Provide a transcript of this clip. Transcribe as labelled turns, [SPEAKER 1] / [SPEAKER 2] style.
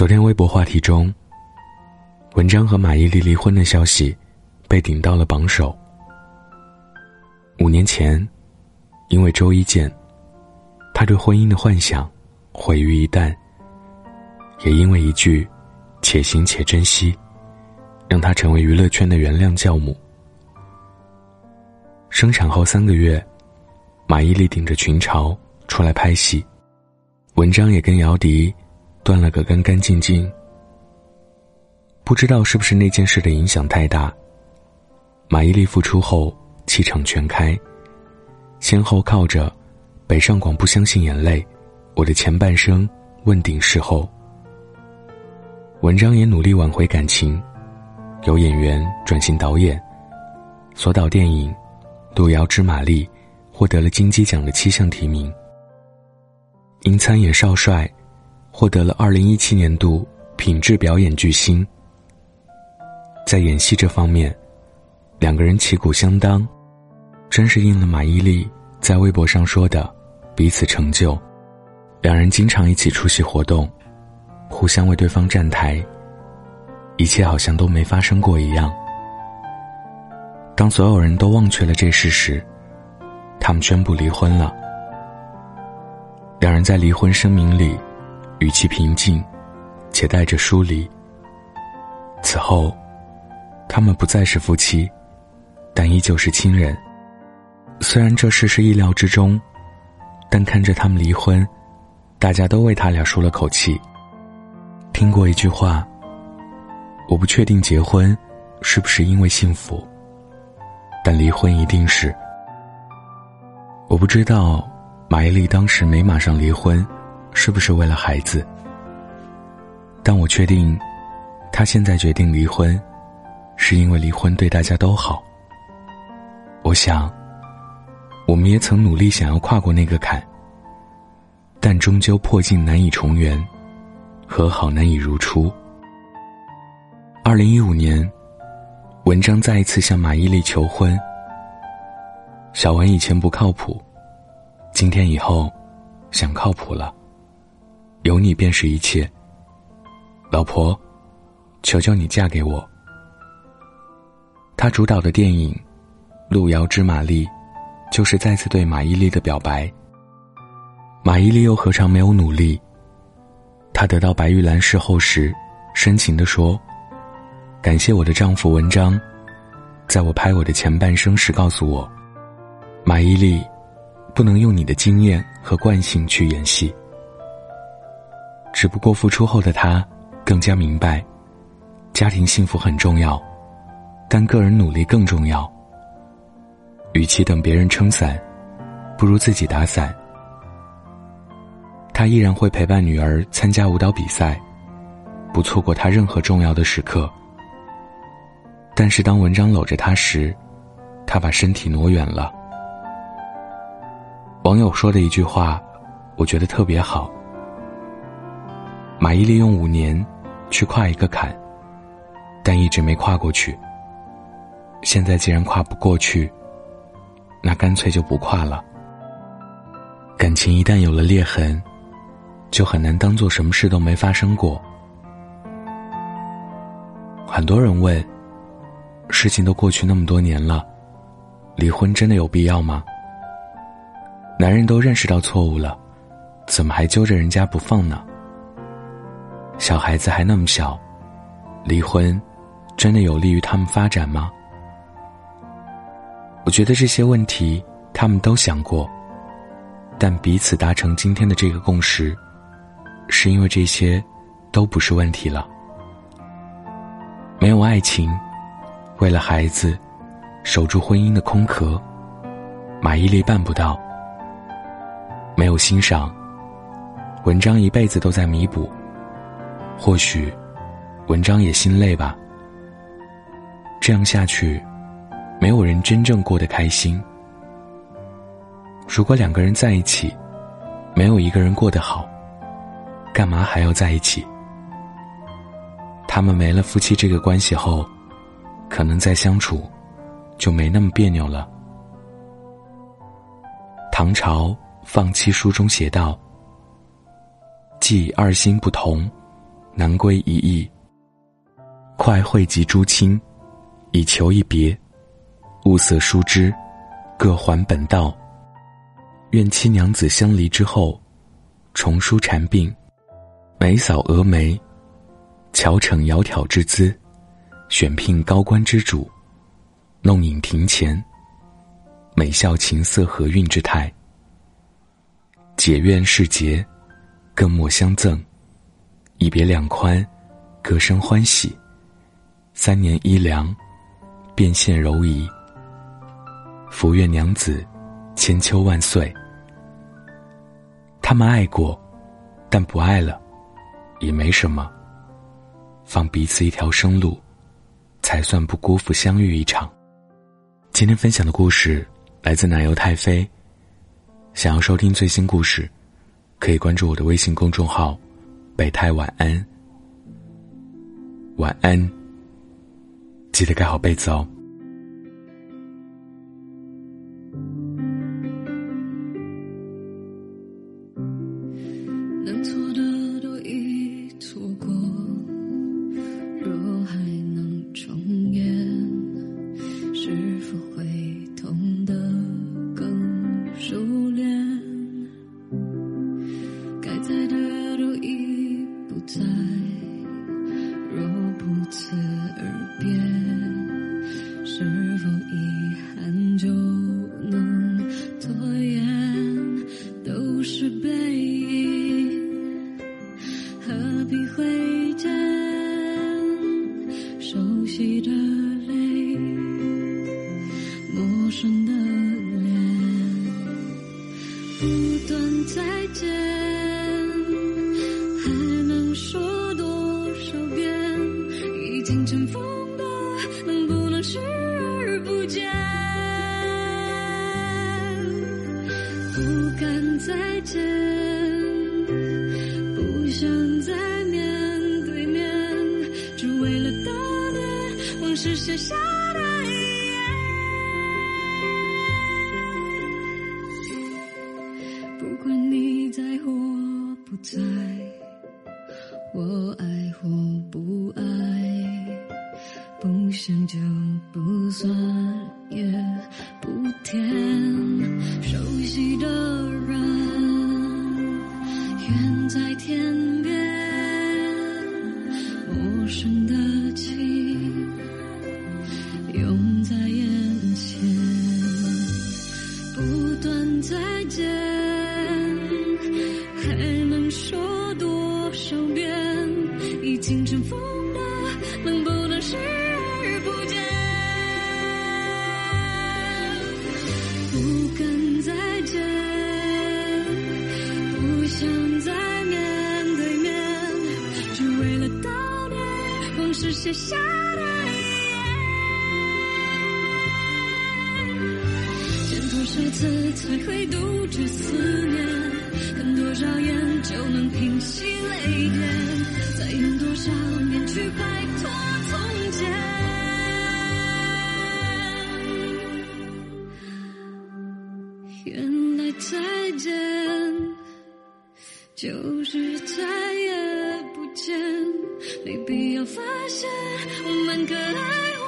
[SPEAKER 1] 昨天微博话题中，文章和马伊琍离婚的消息被顶到了榜首。五年前，因为周一见，他对婚姻的幻想毁于一旦；也因为一句“且行且珍惜”，让他成为娱乐圈的原谅教母。生产后三个月，马伊琍顶着群嘲出来拍戏，文章也跟姚笛。断了个干干净净。不知道是不是那件事的影响太大，马伊琍复出后气场全开，先后靠着《北上广不相信眼泪》《我的前半生》问鼎视后。文章也努力挽回感情，由演员转型导演，所导电影《路遥知马力》获得了金鸡奖的七项提名，因参演少帅。获得了二零一七年度品质表演巨星。在演戏这方面，两个人旗鼓相当，真是应了马伊琍在微博上说的“彼此成就”。两人经常一起出席活动，互相为对方站台，一切好像都没发生过一样。当所有人都忘却了这事时，他们宣布离婚了。两人在离婚声明里。语气平静，且带着疏离。此后，他们不再是夫妻，但依旧是亲人。虽然这事是意料之中，但看着他们离婚，大家都为他俩舒了口气。听过一句话：“我不确定结婚是不是因为幸福，但离婚一定是。”我不知道马伊琍当时没马上离婚。是不是为了孩子？但我确定，他现在决定离婚，是因为离婚对大家都好。我想，我们也曾努力想要跨过那个坎，但终究破镜难以重圆，和好难以如初。二零一五年，文章再一次向马伊琍求婚。小文以前不靠谱，今天以后，想靠谱了。有你便是一切，老婆，求求你嫁给我。他主导的电影《路遥知马力》，就是再次对马伊琍的表白。马伊琍又何尝没有努力？她得到白玉兰事后时，深情地说：“感谢我的丈夫文章，在我拍我的前半生时告诉我，马伊琍，不能用你的经验和惯性去演戏。”只不过，付出后的他更加明白，家庭幸福很重要，但个人努力更重要。与其等别人撑伞，不如自己打伞。他依然会陪伴女儿参加舞蹈比赛，不错过他任何重要的时刻。但是当文章搂着他时，他把身体挪远了。网友说的一句话，我觉得特别好。马伊琍用五年去跨一个坎，但一直没跨过去。现在既然跨不过去，那干脆就不跨了。感情一旦有了裂痕，就很难当做什么事都没发生过。很多人问：事情都过去那么多年了，离婚真的有必要吗？男人都认识到错误了，怎么还揪着人家不放呢？小孩子还那么小，离婚真的有利于他们发展吗？我觉得这些问题他们都想过，但彼此达成今天的这个共识，是因为这些都不是问题了。没有爱情，为了孩子守住婚姻的空壳，马伊琍办不到。没有欣赏，文章一辈子都在弥补。或许，文章也心累吧。这样下去，没有人真正过得开心。如果两个人在一起，没有一个人过得好，干嘛还要在一起？他们没了夫妻这个关系后，可能再相处，就没那么别扭了。唐朝《放妻书》中写道：“既二心不同。”南归一役。快汇集诸亲，以求一别。物色疏枝，各还本道。愿七娘子相离之后，重梳蝉鬓，眉扫蛾眉，巧逞窈窕之姿，选聘高官之主，弄影庭前，美笑琴瑟和韵之态。解怨释结，更莫相赠。一别两宽，各生欢喜。三年一凉，变现柔仪。福愿娘子，千秋万岁。他们爱过，但不爱了，也没什么。放彼此一条生路，才算不辜负相遇一场。今天分享的故事来自奶油太妃。想要收听最新故事，可以关注我的微信公众号“北太晚安”。晚安，记得盖好被子哦。
[SPEAKER 2] 是背影，何必挥剑？熟悉的泪，陌生的脸，不断再见，还能说多少遍？已经尘封。敢再见，不想再面对面，只为了悼念往事写下的遗言。不管你在或不在，我爱或不爱。不想就不算，也不甜。等再见还能说多少遍已经尘封的能不能视而不见？不敢再见不想再面对面只为了悼念往事写下。次才会杜绝思念？看多少眼就能平息泪点？再用多少年去摆脱从前？原来再见就是再也不见。没必要发现我们可爱。